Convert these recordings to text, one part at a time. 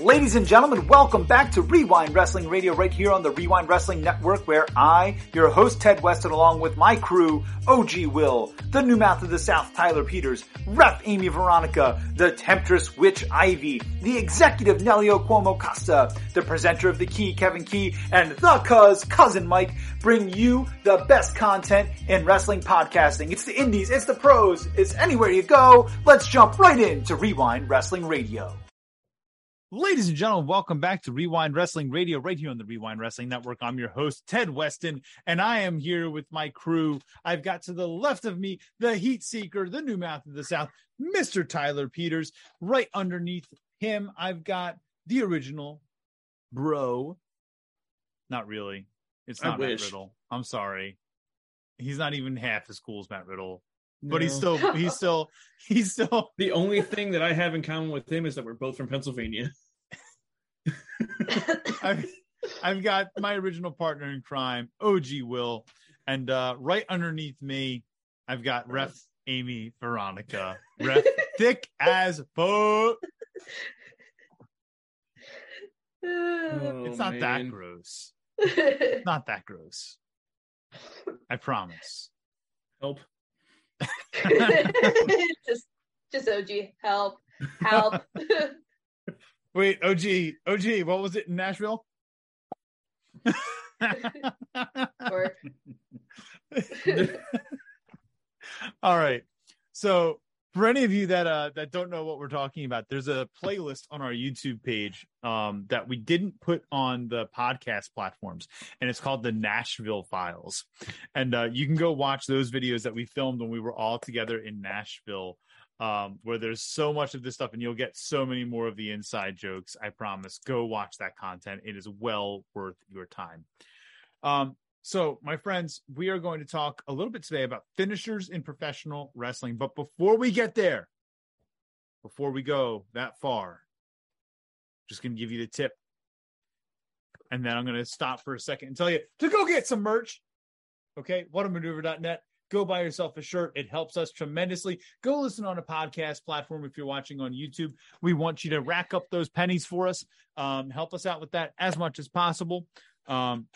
Ladies and gentlemen, welcome back to Rewind Wrestling Radio right here on the Rewind Wrestling Network where I, your host Ted Weston, along with my crew, OG Will, the new mouth of the South Tyler Peters, Ref Amy Veronica, the Temptress Witch Ivy, the executive Nelio Cuomo Costa, the presenter of The Key Kevin Key, and the cuz cousin Mike bring you the best content in wrestling podcasting. It's the indies, it's the pros, it's anywhere you go. Let's jump right into Rewind Wrestling Radio. Ladies and gentlemen, welcome back to Rewind Wrestling Radio right here on the Rewind Wrestling Network. I'm your host, Ted Weston, and I am here with my crew. I've got to the left of me the Heat Seeker, the new mouth of the South, Mr. Tyler Peters. Right underneath him, I've got the original bro. Not really. It's not Matt Riddle. I'm sorry. He's not even half as cool as Matt Riddle. No. But he's still he's still he's still the only thing that I have in common with him is that we're both from Pennsylvania. I've, I've got my original partner in crime, OG Will, and uh, right underneath me, I've got Ref Amy Veronica. Ref thick as fuck. Oh, it's not man. that gross. Not that gross. I promise. Help. just just OG, help, help. Wait, OG, OG, what was it in Nashville? All right. So for any of you that uh that don't know what we're talking about, there's a playlist on our YouTube page um that we didn't put on the podcast platforms, and it's called the Nashville Files. And uh you can go watch those videos that we filmed when we were all together in Nashville um, where there's so much of this stuff and you'll get so many more of the inside jokes. I promise. Go watch that content. It is well worth your time. Um, so, my friends, we are going to talk a little bit today about finishers in professional wrestling. But before we get there, before we go that far, just going to give you the tip. And then I'm going to stop for a second and tell you to go get some merch. Okay, whatamaneuver.net go buy yourself a shirt. It helps us tremendously. Go listen on a podcast platform if you're watching on YouTube. We want you to rack up those pennies for us. Um, help us out with that as much as possible. Um,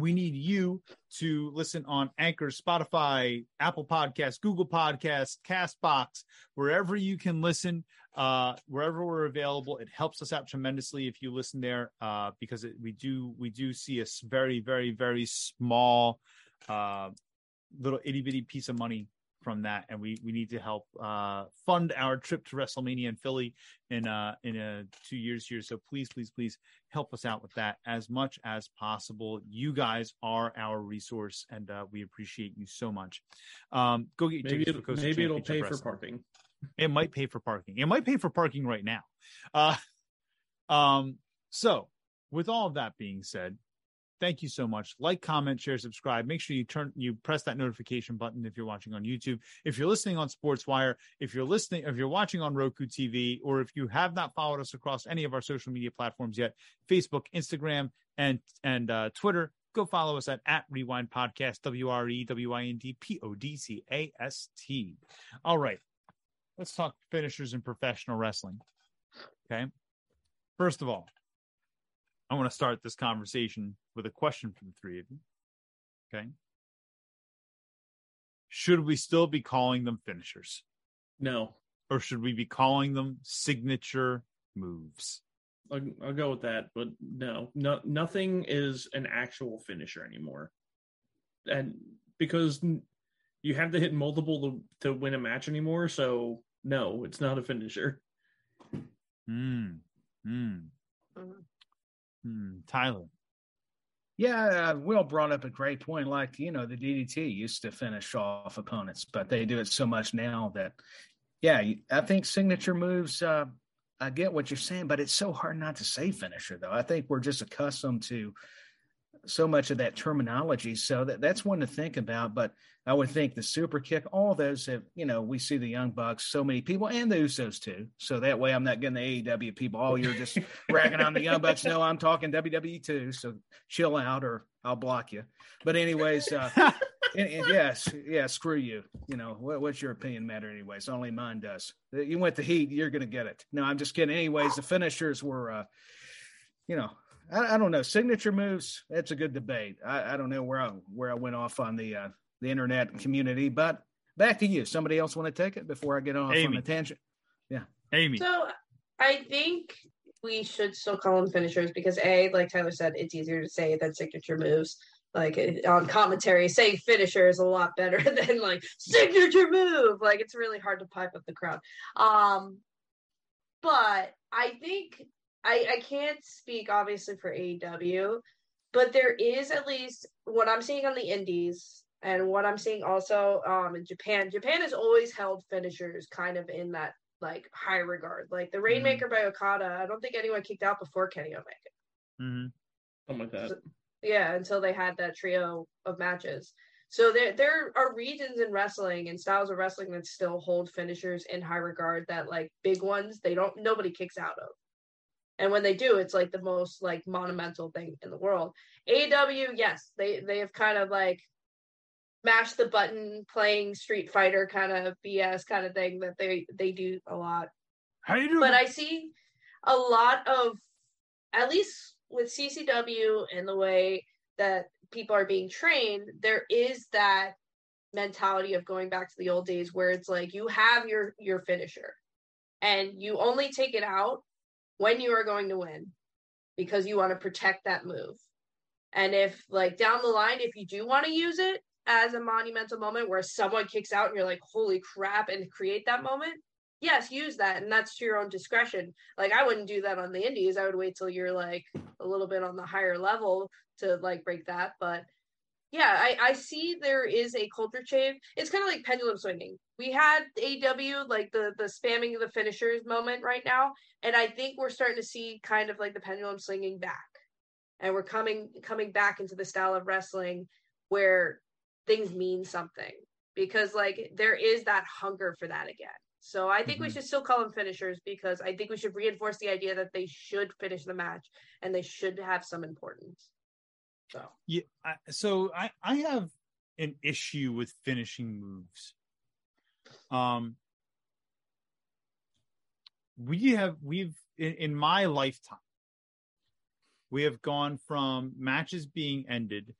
we need you to listen on Anchor, Spotify, Apple Podcasts, Google Podcasts, Castbox, wherever you can listen, uh, wherever we're available. It helps us out tremendously if you listen there, uh, because it, we do we do see a very very very small uh, little itty bitty piece of money from that, and we we need to help uh, fund our trip to WrestleMania in Philly in uh in a two years here. So please, please, please help us out with that as much as possible. You guys are our resource, and uh, we appreciate you so much. Um, go get maybe it, maybe it'll pay for parking. It might pay for parking. It might pay for parking right now. Uh, um, so with all of that being said, thank you so much. Like, comment, share, subscribe. Make sure you turn you press that notification button if you're watching on YouTube. If you're listening on SportsWire, if you're listening, if you're watching on Roku TV, or if you have not followed us across any of our social media platforms yet, Facebook, Instagram, and and uh, Twitter, go follow us at at Rewind Podcast. W R E W I N D P O D C A S T. All right, let's talk finishers in professional wrestling. Okay, first of all. I want to start this conversation with a question for the three of you. Okay. Should we still be calling them finishers? No. Or should we be calling them signature moves? I'll, I'll go with that, but no, no, nothing is an actual finisher anymore. And because you have to hit multiple to, to win a match anymore, so no, it's not a finisher. Hmm. Hmm. Hmm, Tyler. Yeah, uh, Will brought up a great point. Like, you know, the DDT used to finish off opponents, but they do it so much now that, yeah, I think signature moves, uh, I get what you're saying, but it's so hard not to say finisher, though. I think we're just accustomed to so much of that terminology. So that, that's one to think about. But I would think the super kick, all those have, you know, we see the Young Bucks, so many people, and the Usos too. So that way I'm not getting the AEW people, oh, you're just ragging on the Young Bucks. No, I'm talking WWE too. So chill out or I'll block you. But, anyways, uh, And- and yes, yeah, screw you. You know, what, what's your opinion matter anyways? Only mine does. You went the heat, you're going to get it. No, I'm just kidding. Anyways, the finishers were, uh, you know, I, I don't know. Signature moves, that's a good debate. I, I don't know where I, where I went off on the, uh, the internet community, but back to you. Somebody else want to take it before I get off on Amy. a tangent? Yeah, Amy. So I think we should still call them finishers because a, like Tyler said, it's easier to say than signature moves. Like on commentary, saying finisher is a lot better than like signature move. Like it's really hard to pipe up the crowd. Um, but I think I I can't speak obviously for AEW, but there is at least what I'm seeing on the indies and what I'm seeing also um in Japan. Japan has always held finishers kind of in that like high regard. Like the Rainmaker by Okada, I don't think anyone kicked out before Kenny Omega. hmm Something like that. Yeah, until they had that trio of matches. So there there are regions in wrestling and styles of wrestling that still hold finishers in high regard that like big ones they don't nobody kicks out of. And when they do, it's like the most like monumental thing in the world. aw yes, they they have kind of like mash the button playing Street Fighter kind of BS kind of thing that they they do a lot How you doing? but I see a lot of, at least with CCW and the way that people are being trained, there is that mentality of going back to the old days where it's like you have your your finisher, and you only take it out when you are going to win, because you want to protect that move. And if like down the line, if you do want to use it as a monumental moment where someone kicks out and you're like, holy crap, and create that moment, yes, use that, and that's to your own discretion. Like I wouldn't do that on the indies. I would wait till you're like a little bit on the higher level to like break that. But yeah, I, I see there is a culture change. It's kind of like pendulum swinging. We had AW like the the spamming of the finishers moment right now, and I think we're starting to see kind of like the pendulum swinging back, and we're coming coming back into the style of wrestling where things mean something because like there is that hunger for that again. So I think we Mhm. should still call them finishers because I think we should reinforce the idea that they should finish the match and they should have some importance. So Yeah, I, so I I have an issue with finishing moves. Um, we have we've in, in my lifetime we have gone from matches being ended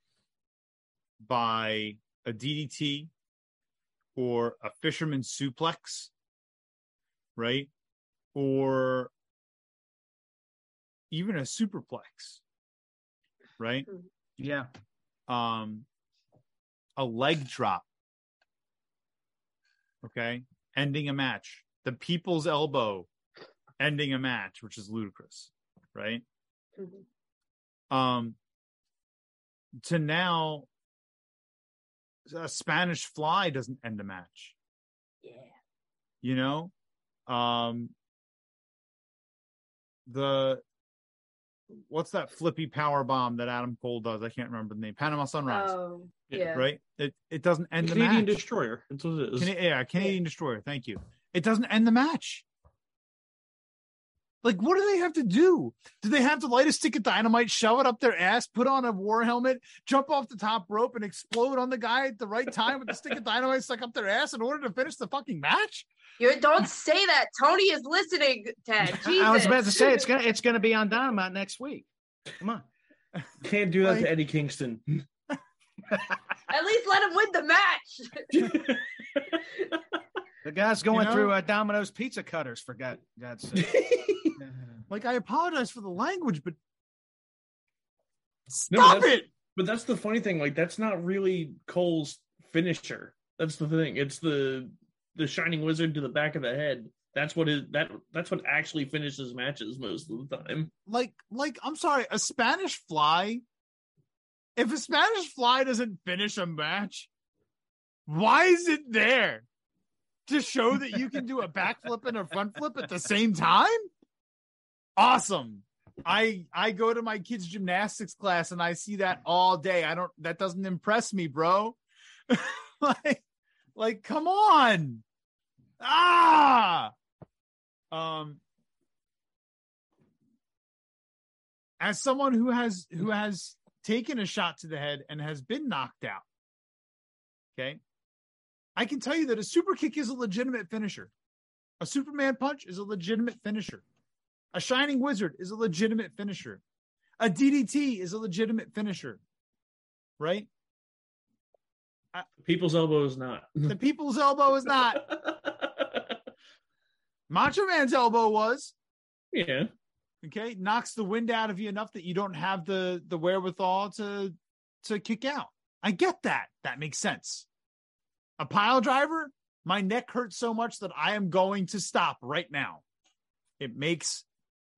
by a DDT or a fisherman suplex, right? Or even a superplex, right? Yeah. um a leg drop okay ending a match the people's elbow ending a match which is ludicrous right mhm. um to now a spanish fly doesn't end a match yeah. you know um the what's that flippy power bomb that adam cole does i can't remember the name panama sunrise Oh Yeah, yeah. right it it doesn't end the Canadian match Destroyer. That's what it is. Cana- yeah, Canadian Destroyer. Thank you. It doesn't end the match. Like, what do they have to do? Do they have to light a stick of dynamite, shove it up their ass, put on a war helmet, jump off the top rope, and explode on the guy at the right time with the stick of dynamite stuck up their ass in order to finish the fucking match? You don't say that. Tony is listening, Ted. Jesus. I was about to say it's gonna it's gonna be on Dynamite next week. Come on. Can't do that Like- to Eddie Kingston. At least let him win the match. The guy's going know? through uh, Domino's pizza cutters for God, God's sake. Like, I apologize for the language, but No, stop that's- it. But that's the funny thing. Like that's not really Cole's finisher. That's the thing. It's the the shining wizard to the back of the head. That's what is that. That's what actually finishes matches most of the time. Like, like, I'm sorry, a Spanish fly. If a Spanish fly doesn't finish a match, why is it there? To show that you can do a backflip and a front flip at the same time? Awesome. I I go to my kids' gymnastics class and I see that all day. I don't that doesn't impress me, bro. like, like, come on. Ah. Um as someone who has who has taken a shot to the head and has been knocked out Okay. I can tell you that a super kick is a legitimate finisher. A Superman punch is a legitimate finisher. A Shining Wizard is a legitimate finisher. A DDT is a legitimate finisher. Right? People's elbow is not. The people's elbow is not. Macho Man's elbow was. yeah. Okay. Knocks the wind out of you enough that you don't have the the wherewithal to to kick out. I get that. That makes sense. A pile driver, my neck hurts so much that I am going to stop right now. It makes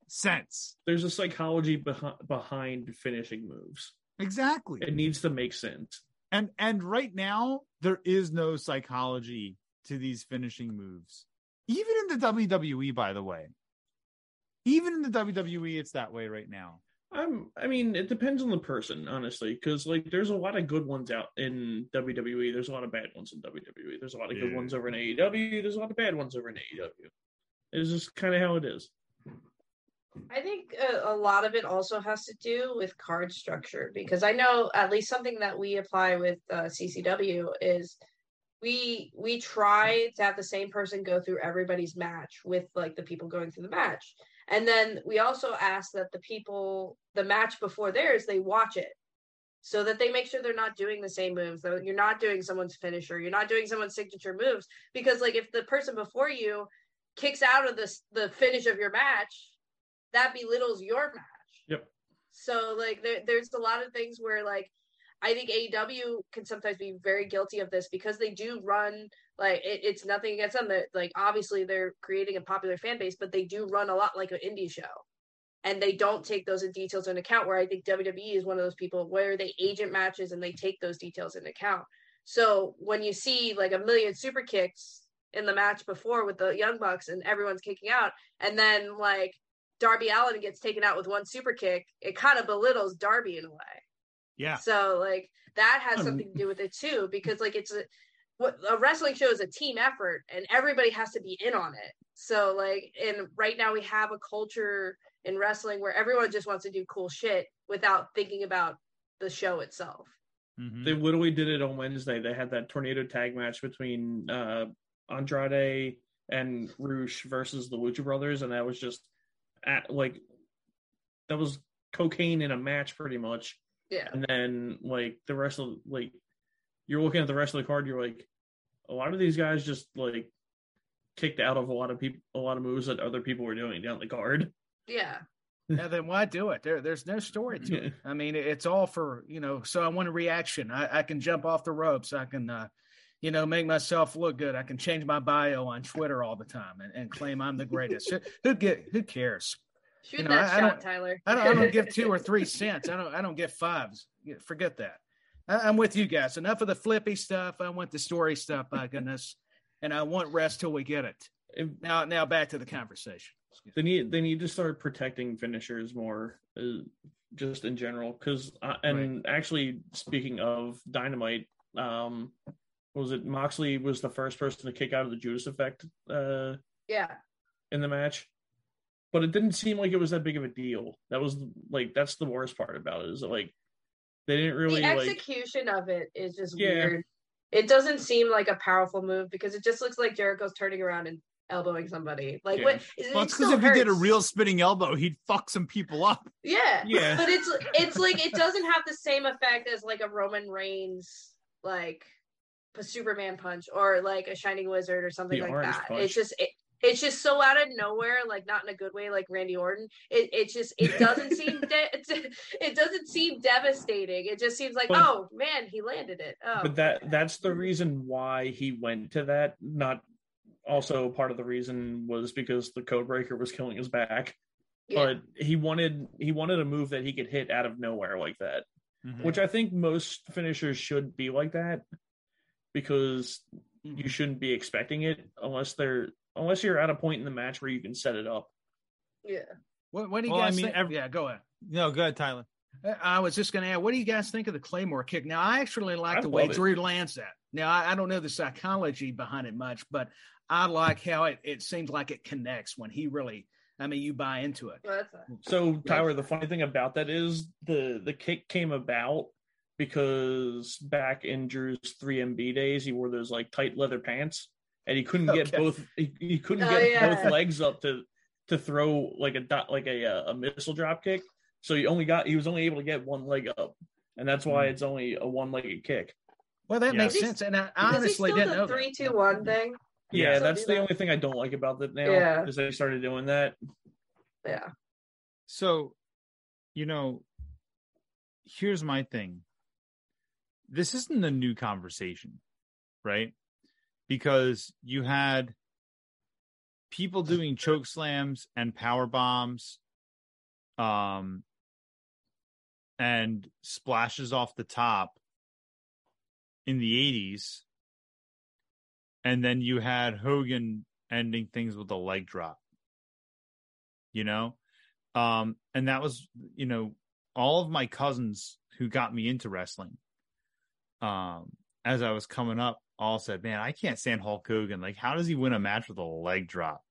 sense. There's a psychology behind behind finishing moves. Exactly. It needs to make sense. And and right now there is no psychology to these finishing moves. Even in the WWE by the way. Even in the WWE it's that way right now. I'm. I mean, it depends on the person, honestly, because like there's a lot of good ones out in WWE. There's a lot of bad ones in WWE. There's a lot of good ones over in AEW. There's a lot of bad ones over in AEW. It's just kind of how it is. I think a, a lot of it also has to do with card structure because I know at least something that we apply with uh, CCW is we we try to have the same person go through everybody's match with like the people going through the match, and then we also ask that the people the match before theirs they watch it so that they make sure they're not doing the same moves that you're not doing someone's finisher you're not doing someone's signature moves because like if the person before you kicks out of this the finish of your match that belittles your match. Yep. So like there, there's a lot of things where like I think AEW can sometimes be very guilty of this because they do run like it, it's nothing against them that like obviously they're creating a popular fan base, but they do run a lot like an indie show. And they don't take those details into account. Where I think WWE is one of those people where they agent matches and they take those details into account. So when you see like a million super kicks in the match before with the Young Bucks and everyone's kicking out, and then like Darby Allin gets taken out with one super kick, it kind of belittles Darby in a way. Yeah. So like that has Um, something to do with it too, because like it's a what a wrestling show is a team effort and everybody has to be in on it. So like and right now we have a culture in wrestling where everyone just wants to do cool shit without thinking about the show itself. Mhm. They literally did it on Wednesday. They had that tornado tag match between uh, Andrade and Rush versus the Lucha Brothers, and that was just at, like that was cocaine in a match, pretty much. Yeah. And then like the rest of like you're looking at the rest of the card, you're like, a lot of these guys just like kicked out of a lot of people, a lot of moves that other people were doing down the card. Yeah. yeah, then why do it? There, there's no story to it. I mean, it's all for you know. So I want a reaction. I, I can jump off the ropes. I can, uh, you know, make myself look good. I can change my bio on Twitter all the time and, and claim I'm the greatest. who, who get? Who cares? Shoot You know, that I- I don't- Tyler. I don't, I don't give two or three cents. I don't. I don't give fives. Forget that. I, I'm with you guys. Enough of the flippy stuff. I want the story stuff. By goodness, and I want rest till we get it. Now, now back to the conversation. Excuse They need they need to start protecting finishers more, uh, just in general. Because uh, and actually, speaking of Dynamite, um, was it Moxley was the first person to kick out of the Judas Effect uh, yeah. in the match, but it didn't seem like it was that big of a deal. That was like that's the worst part about it is that, like they didn't really the like execution of it is just Yeah. weird. It doesn't seem like a powerful move because it just looks like Jericho's turning around and elbowing somebody. Like Yeah. what? It, Well, it's because still if he did a real spinning elbow, he'd fuck some people up. yeah, Yeah. But it's it's like it doesn't have the same effect as like a Roman Reigns like a Superman punch or like a Shining Wizard or something The like that. punch. It's just it, it's just so out of nowhere, like not in a good way, like Randy Orton. It it just it doesn't seem de- it doesn't seem devastating. It just seems like But- oh man, he landed it. Oh, but that that's the reason why he went to that. Not also part of the reason was because the code breaker was killing his back. yeah. But he wanted he wanted a move that he could hit out of nowhere like that. Mhm. Which I think most finishers should be like that because you shouldn't be expecting it unless they're unless you're at a point in the match where you can set it up. yeah. What, what do you Well, I guys mean, think? ev- yeah, go ahead. No, go ahead, Tyler. I was just going to add, what do you guys think of the Claymore kick? Now, I actually like I the way it. Drew lands that. Now, I, I don't know the psychology behind it much, but I like how it, it seems like it connects when he really, I mean, you buy into it. Well, a, So Tyler, the funny thing about that is the the kick came about because back in Drew's 3MB days, he wore those like tight leather pants, and he couldn't get both. He, he couldn't Oh, get yeah. both legs up to to throw like a dot like a uh, a missile drop kick. So he only got he was only able to get one leg up, and that's why Mm. it's only a one legged kick. Well, that Yeah. makes sense, and I Does he honestly still didn't the know three, that. two, one thing? Yeah, Still that's the that? only thing I don't like about it now. Yeah. Is they started doing that. Yeah. So, you know, here's my thing. This isn't a new conversation, right? Because you had people doing choke slams and power bombs um and splashes off the top in the 80s and then you had Hogan ending things with a leg drop you know? Um and that was you know all of my cousins who got me into wrestling um as i was coming up all said man i can't stand hulk hogan. Like how does he win a match with a leg drop?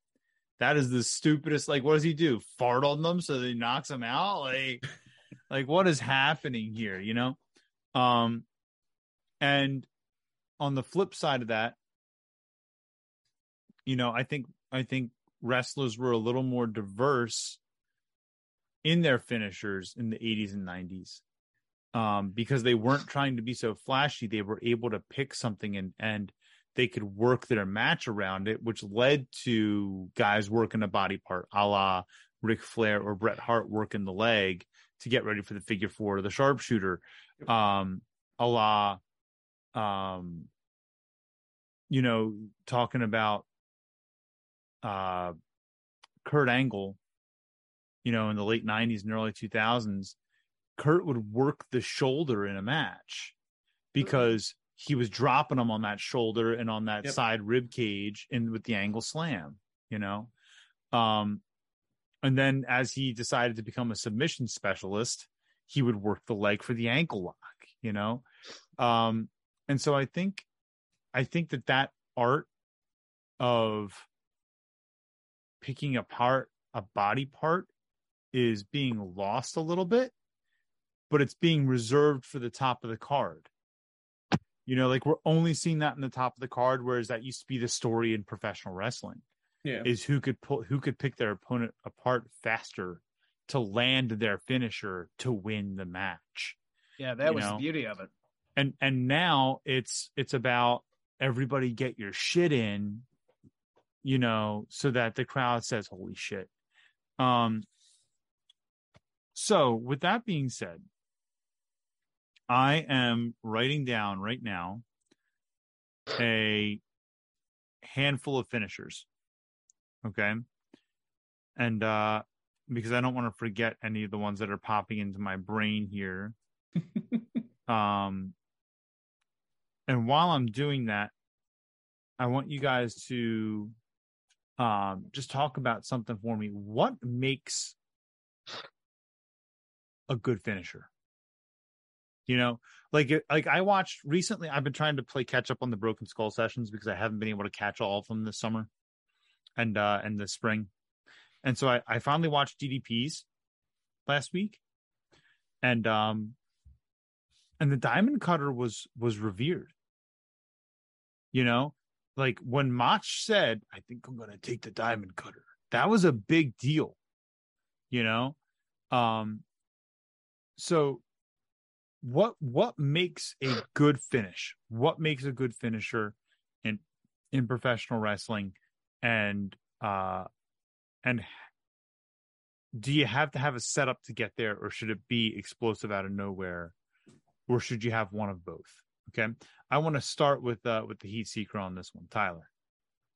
That is the stupidest like what does he do? Fart on them so he knocks them out? Like like what is happening here you know? Um and on the flip side of that you know i think i think wrestlers were a little more diverse in their finishers in the 80s and 90s um, because they weren't trying to be so flashy. They were able to pick something and and they could work their match around it, which led to guys working a body part, a la Ric Flair or Bret Hart working the leg to get ready for the figure four or the sharpshooter, um, a la, um, you know, talking about uh, Kurt Angle, you know, in the late 90s and early 2000s, Kurt would work the shoulder in a match because he was dropping them on that shoulder and on that Yep. side rib cage and with the angle slam, you know. Um and then as he decided to become a submission specialist, he would work the leg for the ankle lock, you know. Um and so I think I think that that art of picking apart a body part is being lost a little bit, but it's being reserved for the top of the card. You know, like we're only seeing that in the top of the card, whereas that used to be the story in professional wrestling Yeah. is who could pull who could pick their opponent apart faster to land their finisher to win the match. Yeah, that You was know? the beauty of it. And and now it's it's about everybody get your shit in, you know, so that the crowd says, Holy shit. Um so with that being said, I am writing down right now a handful of finishers. Okay. And uh because I don't want to forget any of the ones that are popping into my brain here. um and while I'm doing that, I want you guys to um just talk about something for me. What makes a good finisher? You know, like like I watched recently. I've been trying to play catch up on the Broken Skull sessions because I haven't been able to catch all of them this summer and uh and this spring. And so I, I finally watched DDPs last week, and um and the Diamond Cutter was was revered. You know, like when Mach said, "I think I'm to take the Diamond Cutter," that was a big deal. You know, um, so what what makes a good finish? What makes a good finisher in in professional wrestling? And uh and do you have to have a setup to get there or should it be explosive out of nowhere? Or should you have one of both? Okay. I want to start with uh with the heat seeker on this one. Tyler.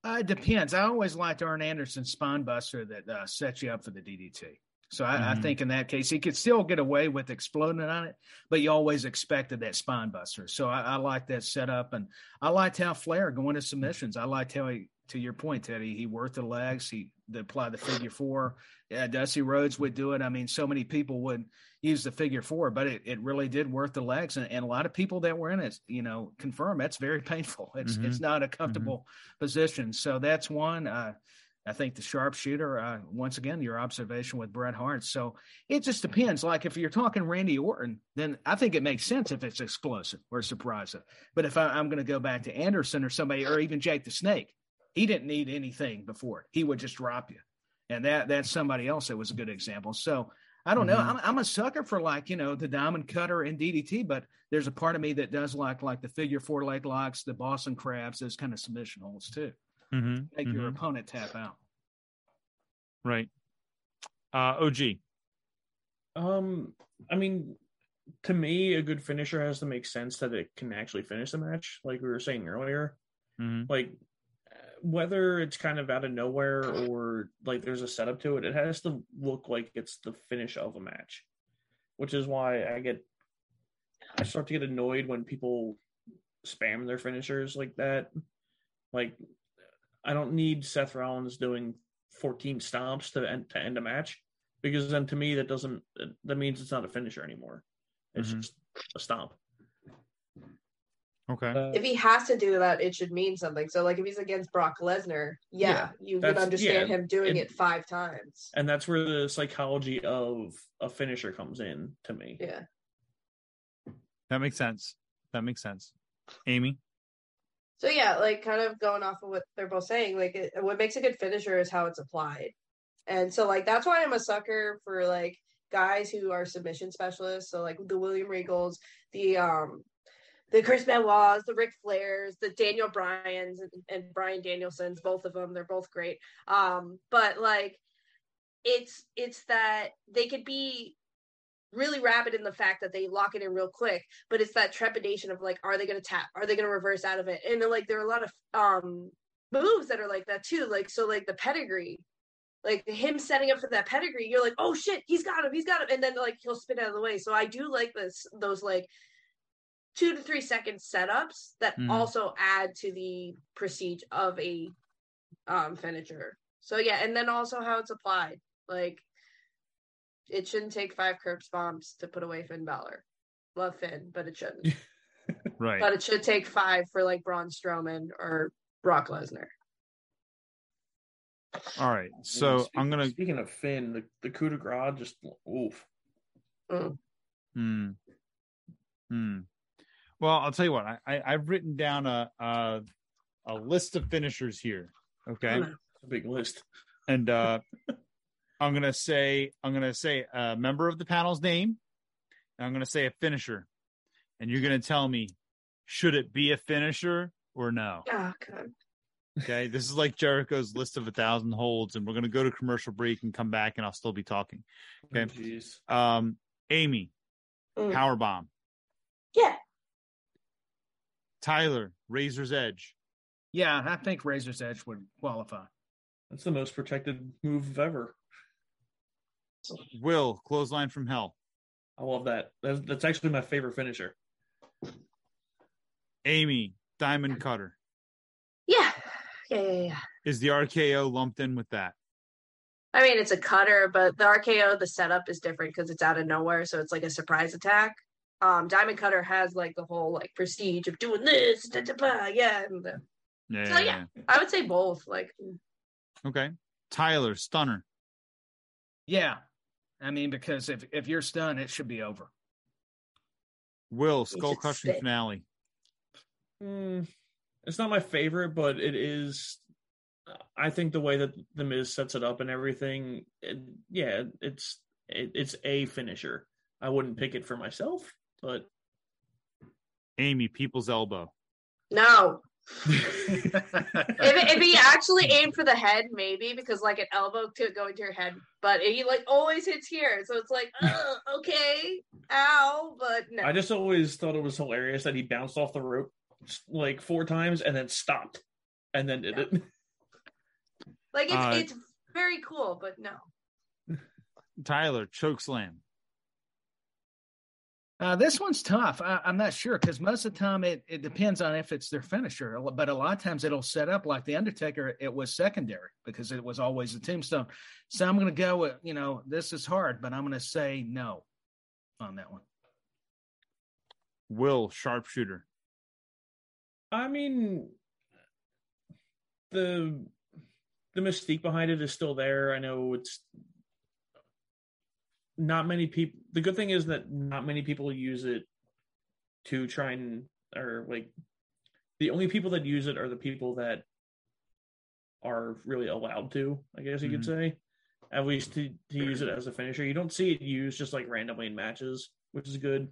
Uh, it depends. I always liked Arn Anderson's spine buster that uh, sets you up for the DDT. So I, I Mhm. think in that case he could still get away with exploding on it, but you always expected that spine buster. So I, I like that setup, and I liked how Flair going to submissions. I liked how he, to your point, Teddy, he worked the legs, he applied the figure four. Yeah, Dusty Rhodes would do it. I mean, so many people would use the figure four, but it, it really did work the legs, and, and a lot of people that were in it, you know, confirm that's very painful. It's Mhm. it's not a comfortable position. So that's one. Uh, I think the sharpshooter, uh, once again, your observation with Bret Hart. So it just depends. Like if you're talking Randy Orton, then I think it makes sense if it's explosive or surprising. But if I, I'm going to go back to Anderson or somebody, or even Jake the Snake, he didn't need anything before. He would just drop you. And that that's somebody else that was a good example. So I don't know. Mhm. I'm, I'm a sucker for like you know the diamond cutter and DDT, but there's a part of me that does like like the figure four leg locks, the Boston crabs, those kind of submission holds too. Mm-hmm. Make your opponent tap out. Right. Uh, OG. Um, I mean, to me, a good finisher has to make sense that it can actually finish the match, like we were saying earlier. Mm-hmm. Like, whether it's kind of out of nowhere or like there's a setup to it, it has to look like it's the finish of a match, which is why I get, I start to get annoyed when people spam their finishers like that. Like, I don't need Seth Rollins doing 14 stomps to end to end a match because then to me that doesn't that means it's not a finisher anymore. It's Mhm. just a stomp. Okay. Uh, If he has to do that, it should mean something. So, like, if he's against Brock Lesnar, yeah, Yeah, you that's- can understand yeah, him doing it- it five times. and that's where the psychology of a finisher comes in to me. Yeah. That makes sense. That makes sense. Amy. So yeah, like kind of going off of what they're both saying, like it, what makes a good finisher is how it's applied, and so like that's why I'm a sucker for like guys who are submission specialists. So like the William Regals, the um, the Chris Benoit's, the Ric Flairs, the Daniel Bryans and, and Brian Danielsons, both of them, they're both great. Um, but like it's it's that they could be really rapid in the fact that they lock it in real quick but it's that trepidation of like are they going to tap? Are they going to reverse out of it? And then like there are a lot of um moves that are like that too like so like the pedigree like him setting up for that pedigree you're like oh shit he's got him he's got him and then like he'll spin out of the way. So i do like this those like two to three second setups that Mhm. also add to the prestige of a um finisher. So yeah and then also how it's applied like it shouldn't take five curb bombs to put away Finn Balor. Love Finn, but it shouldn't. Right. but it should take five for like Braun Strowman or Brock Lesnar. All right. So Speaking- I'm gonna. Speaking of Finn, the the coup de grace just oof. Hmm. Hmm. Well, I'll tell you what. I, I I've written down a a a list of finishers here. Okay. Mm. A big list. and uh i'm gonna say i'm gonna say a member of the panel's name and i'm gonna say a finisher and you're gonna tell me should it be a finisher or no Oh god. okay this is like jericho's list of a thousand holds and we're gonna go to commercial break and come back and i'll still be talking Okay. Oh, Jeez. um amy Mm. power bomb Yeah. tyler razor's edge Yeah, I think Razor's Edge would qualify. That's the most protected move ever. Will clothesline from hell I love that. That's, that's actually my favorite finisher. amy diamond cutter Yeah. Yeah, yeah, yeah. is the rko lumped in with that I mean, it's a cutter, but the RKO, the setup is different because it's out of nowhere, so it's like a surprise attack. Um, Diamond Cutter has like the whole like prestige of doing this, da, da, da, yeah. And, uh, yeah, So, yeah. I would say both. Like, okay tyler stunner Yeah, I mean because if if you're stunned, it should be over. Will skull crushing stay. finale. Mm, it's not my favorite, but it is. I think the way that the Miz sets it up and everything, it, yeah, it's it, it's a finisher. I wouldn't pick it for myself, but Amy people's elbow. no. If, if he actually aimed for the head, maybe because like an elbow could go into your head, but he like always hits here, so it's like, okay, ow, but no. I just always thought it was hilarious that he bounced off the rope like four times and then stopped and then did it. like it's Uh, it's very cool, but no. Tyler choke slam. Uh, this one's tough. I, I'm not sure because most of the time it, it depends on if it's their finisher. But a lot of times it'll set up like the Undertaker. It was secondary because it was always a tombstone. So I'm going to go with you know this is hard, but I'm going to say no on that one. Will sharpshooter. I mean, the the mystique behind it is still there. I know it's not many people. The good thing is that not many people use it to try and or like the only people that use it are the people that are really allowed to. I guess you could mm-hmm. say, at least to to use it as a finisher. You don't see it used just like randomly in matches, which is good.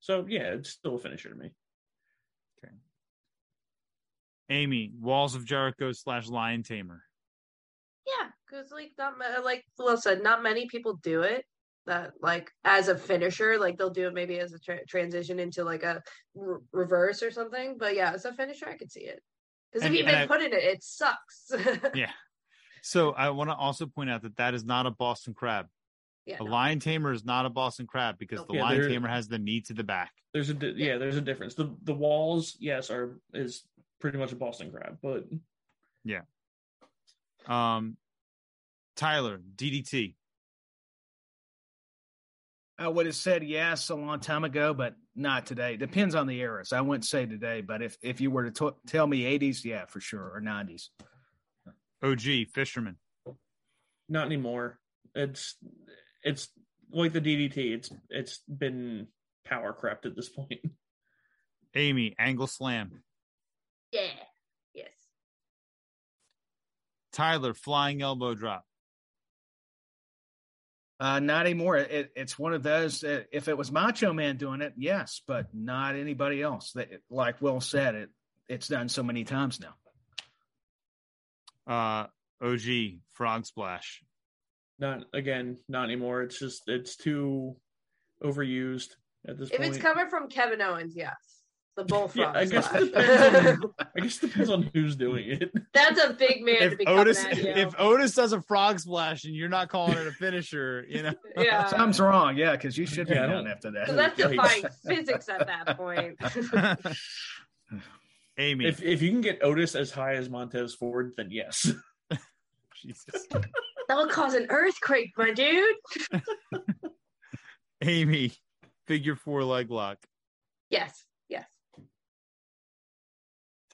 So yeah, it's still a finisher to me. Okay. Amy, Walls of Jericho slash Lion Tamer. Yeah, because like not like Will said, not many people do it. That like as a finisher, like they'll do it maybe as a tra- transition into like a re- reverse or something. But yeah, as a finisher, I could see it. Because if you've been I- put in it, it sucks. Yeah. So I want to also point out that that is not a Boston Crab. yeah, A no. lion tamer is not a Boston Crab because Nope. the Yeah, lion tamer has the knee to the back. There's a di- yeah, there's a difference. The the walls, yes, are is pretty much a Boston crab, but yeah. Um, Tyler, DDT. I would have said yes a long time ago, but not today. Depends on the eras. I wouldn't say today, but if if you were to t- tell me 80s, yeah, for sure, or 90s. OG, Fisherman. not anymore. It's it's like the DDT. It's it's been power crept at this point. Amy, Angle Slam. yeah, yes. Tyler, Flying Elbow Drop. Uh, not anymore. It, it's one of those. That if it was Macho Man doing it, yes, but not anybody else. That, like Will said, it it's done so many times now. Uh, OG, Frog Splash. Not again, not anymore. It's just it's too overused at this If point. it's coming from Kevin Owens, yes. The bullfrog. Yeah, I guess slash. it depends on- I guess it depends on who's doing it. That's a big man to If be coming Otis, at you. if Otis does a Frog Splash and you're not calling it a finisher, you know. yeah. Something's wrong, yeah, because you should be Yeah, done after that. that's Yikes. defying physics at that point. Amy, If if you can get Otis as high as Montez Ford, then yes. Jesus. That'll cause an earthquake, my dude. Amy, figure four leg lock. Yes, yes.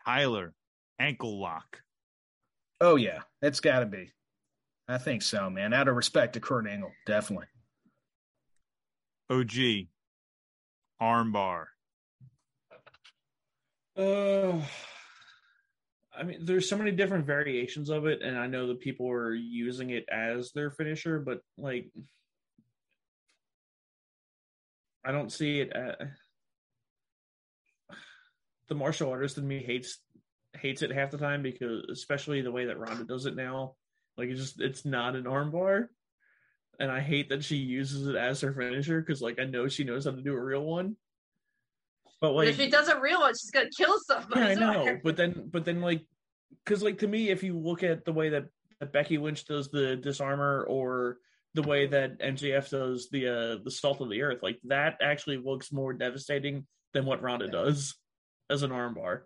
Tyler, ankle lock. Oh yeah, it's got to be. I think so, man. Out of respect to Kurt Angle, definitely. OG, armbar. Uh, I mean, there's so many different variations of it, and I know that people are using it as their finisher, but like, I don't see it. At, the martial artist in me hates hates it half the time because, especially the way that Ronda does it now, like it's just it's not an armbar, and I hate that she uses it as her finisher because like I know she knows how to do a real one. But But like, if she does a real one, she's gonna kill somebody. yeah, I know, but then, but then, like, because like to me, if you look at the way that, that Becky Lynch does the Dis-arm-her, or the way that MJF does the uh the salt of the earth, like that actually looks more devastating than what Ronda does as an armbar.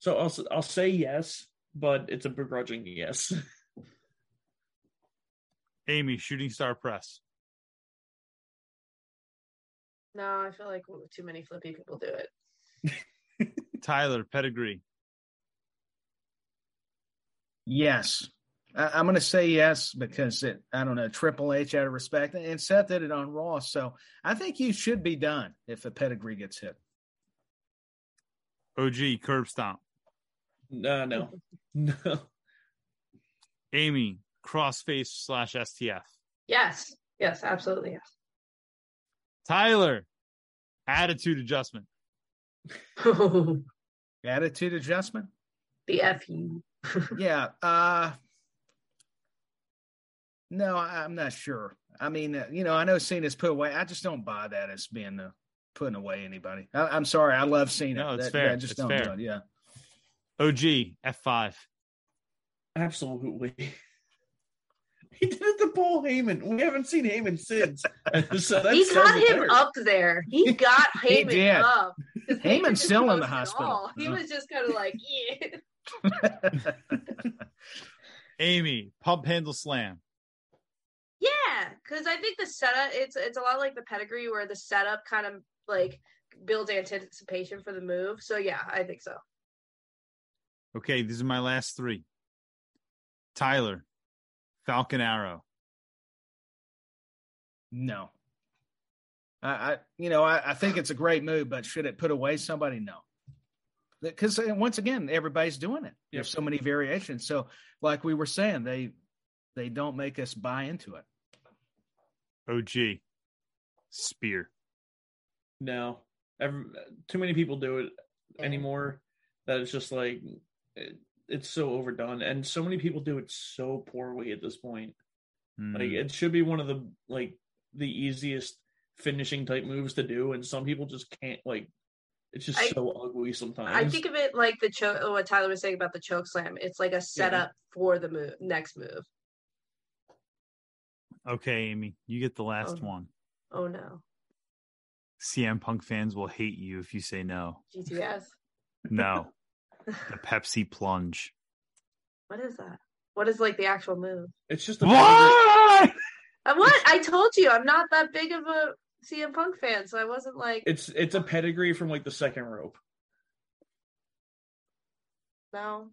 So I'll s- I'll say yes, but it's a begrudging yes. Amy, shooting star press. No, I feel like too many flippy people do it. Tyler, pedigree. Yes. I, I'm going to say yes because it, I don't know, Triple H out of respect. And Seth did it on Raw. So I think you should be done if a pedigree gets hit. OG, curb stomp. no, no, no. Amy, crossface slash STF. Yes, yes, absolutely yes. Tyler, attitude adjustment. Attitude adjustment? F you. Yeah. Uh, no, I, I'm not sure. I mean, uh, you know, I know Cena's put away. I just don't buy that as being uh, putting away anybody. I, I'm sorry. I love Cena. No, it's That- fair. I just It's don't fair. do it. Yeah. OG, F5. Absolutely. He did it to Paul Heyman. We haven't seen Heyman since. so he says got him there. up there. He got He Heyman did. up. 'Cause Heyman's didn't still in the hospital. He was just kind of like, yeah. Amy, pump handle slam. Yeah, because I think the setup it's it's a lot like the pedigree where the setup kind of like builds anticipation for the move. So yeah, I think so. Okay, these are my last three. Tyler, Falcon Arrow. No. I, I you know, I, I think it's a great move, but should it put away somebody? No. Because uh, once again, everybody's doing it. There's so many variations. So, like we were saying, they they don't make us buy into it. OG, spear. No, Every, too many people do it anymore. That it's just like it, it's so overdone, and so many people do it so poorly at this point. Hmm. Like it should be one of the like the easiest finishing type moves to do, and some people just can't. Like it's just I- so ugly sometimes. I think of it like the choke. What Tyler was saying about the choke slam. It's like a setup for the move, next move. okay, Amy, you get the last Oh. one. Oh no, CM Punk fans will hate you if you say no. GTS. No, the Pepsi plunge. What is that? What is like the actual move? it's just a What? Uh, what? I told you, I'm not that big of a CM Punk fan, so I wasn't like, it's it's a pedigree from like the second rope. no.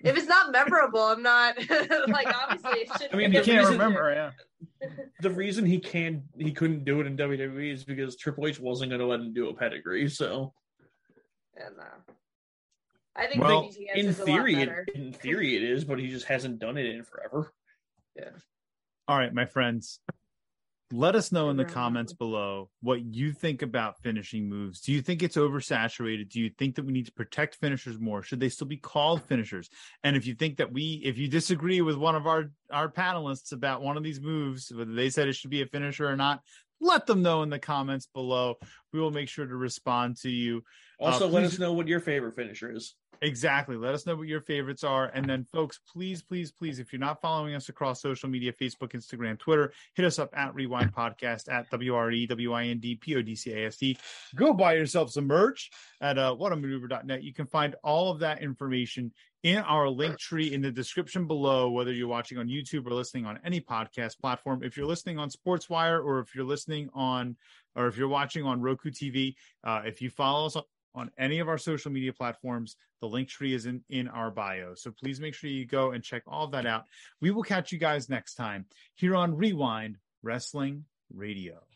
If it's not memorable, I'm not like obviously it should. I mean, You can't reason- remember, yeah. The reason he can he couldn't do it in WWE is because Triple H wasn't going to let him do a pedigree. So And, uh, I think Well, in is a lot theory, it, in theory, it is, but he just hasn't done it in forever. Yeah. All right, my friends. Let us know in the comments below what you think about finishing moves. Do you think it's oversaturated? Do you think that we need to protect finishers more? Should they still be called finishers? And if you think that we, if you disagree with one of our our panelists about one of these moves, whether they said it should be a finisher or not, let them know in the comments below. We will make sure to respond to you. Also, Uh, let us know what your favorite finisher is. Exactly. Let us know what your favorites are. And then, folks, please, please, please, if you're not following us across social media Facebook, Instagram, Twitter, hit us up at Wre-Wind Podcast at W R E W I N D P O D C A S T. Go buy yourself some merch at uh, whatamaneuver.net. You can find all of that information in our link tree in the description below, whether you're watching on YouTube or listening on any podcast platform. If you're listening on SportsWire or if you're listening on, or if you're watching on Roku TV, uh, if you follow us on on any of our social media platforms. The link tree is in, in our bio. So please make sure you go and check all that out. We will catch you guys next time here on Wre-Wind Wrestling Radio.